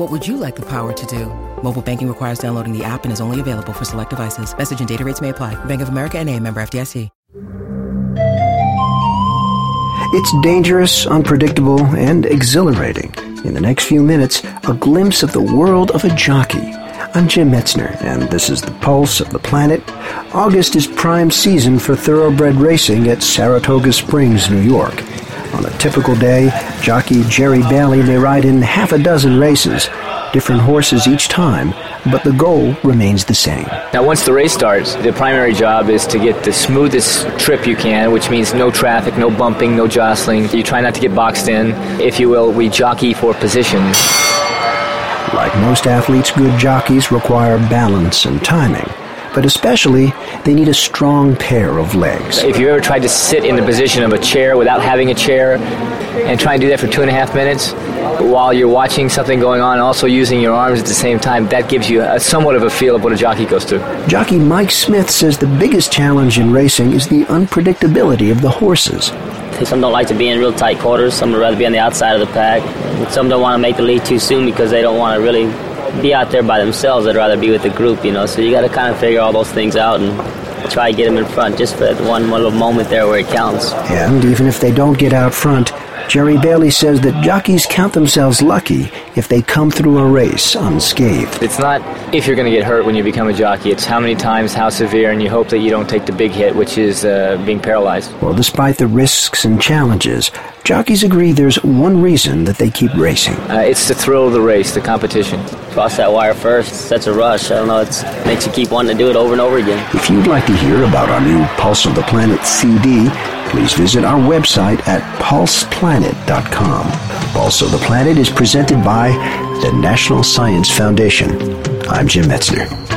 What would you like the power to do? Mobile banking requires downloading the app and is only available for select devices. Message and data rates may apply. Bank of America and a member FDIC. It's dangerous, unpredictable, and exhilarating. In the next few minutes, a glimpse of the world of a jockey. I'm Jim Metzner, and this is the pulse of the planet. August is prime season for thoroughbred racing at Saratoga Springs, New York. On a typical day, jockey Jerry Bailey may ride in half a dozen races, different horses each time, but the goal remains the same. Now, once the race starts, the primary job is to get the smoothest trip you can, which means no traffic, no bumping, no jostling. You try not to get boxed in. If you will, we jockey for position. Like most athletes, good jockeys require balance and timing but especially they need a strong pair of legs. If you ever tried to sit in the position of a chair without having a chair and try and do that for two and a half minutes while you're watching something going on, also using your arms at the same time, that gives you a, somewhat of a feel of what a jockey goes through. Jockey Mike Smith says the biggest challenge in racing is the unpredictability of the horses. Some don't like to be in real tight quarters. Some would rather be on the outside of the pack. Some don't want to make the lead too soon because they don't want to really be out there by themselves. I'd rather be with the group, you know. So you got to kind of figure all those things out and try to get them in front just for that one, little moment there where it counts. And even if they don't get out front, Jerry Bailey says that jockeys count themselves lucky if they come through a race unscathed. It's not if you're going to get hurt when you become a jockey, it's how many times, how severe, and you hope that you don't take the big hit, which is uh, being paralyzed. Well, despite the risks and challenges, jockeys agree there's one reason that they keep racing. Uh, it's the thrill of the race, the competition. Cross that wire first, sets a rush. I don't know, it makes you keep wanting to do it over and over again. If you'd like to hear about our new Pulse of the Planet CD, please visit our website at pulseplanet.com. Pulse of the Planet is presented by the National Science Foundation. I'm Jim Metzner.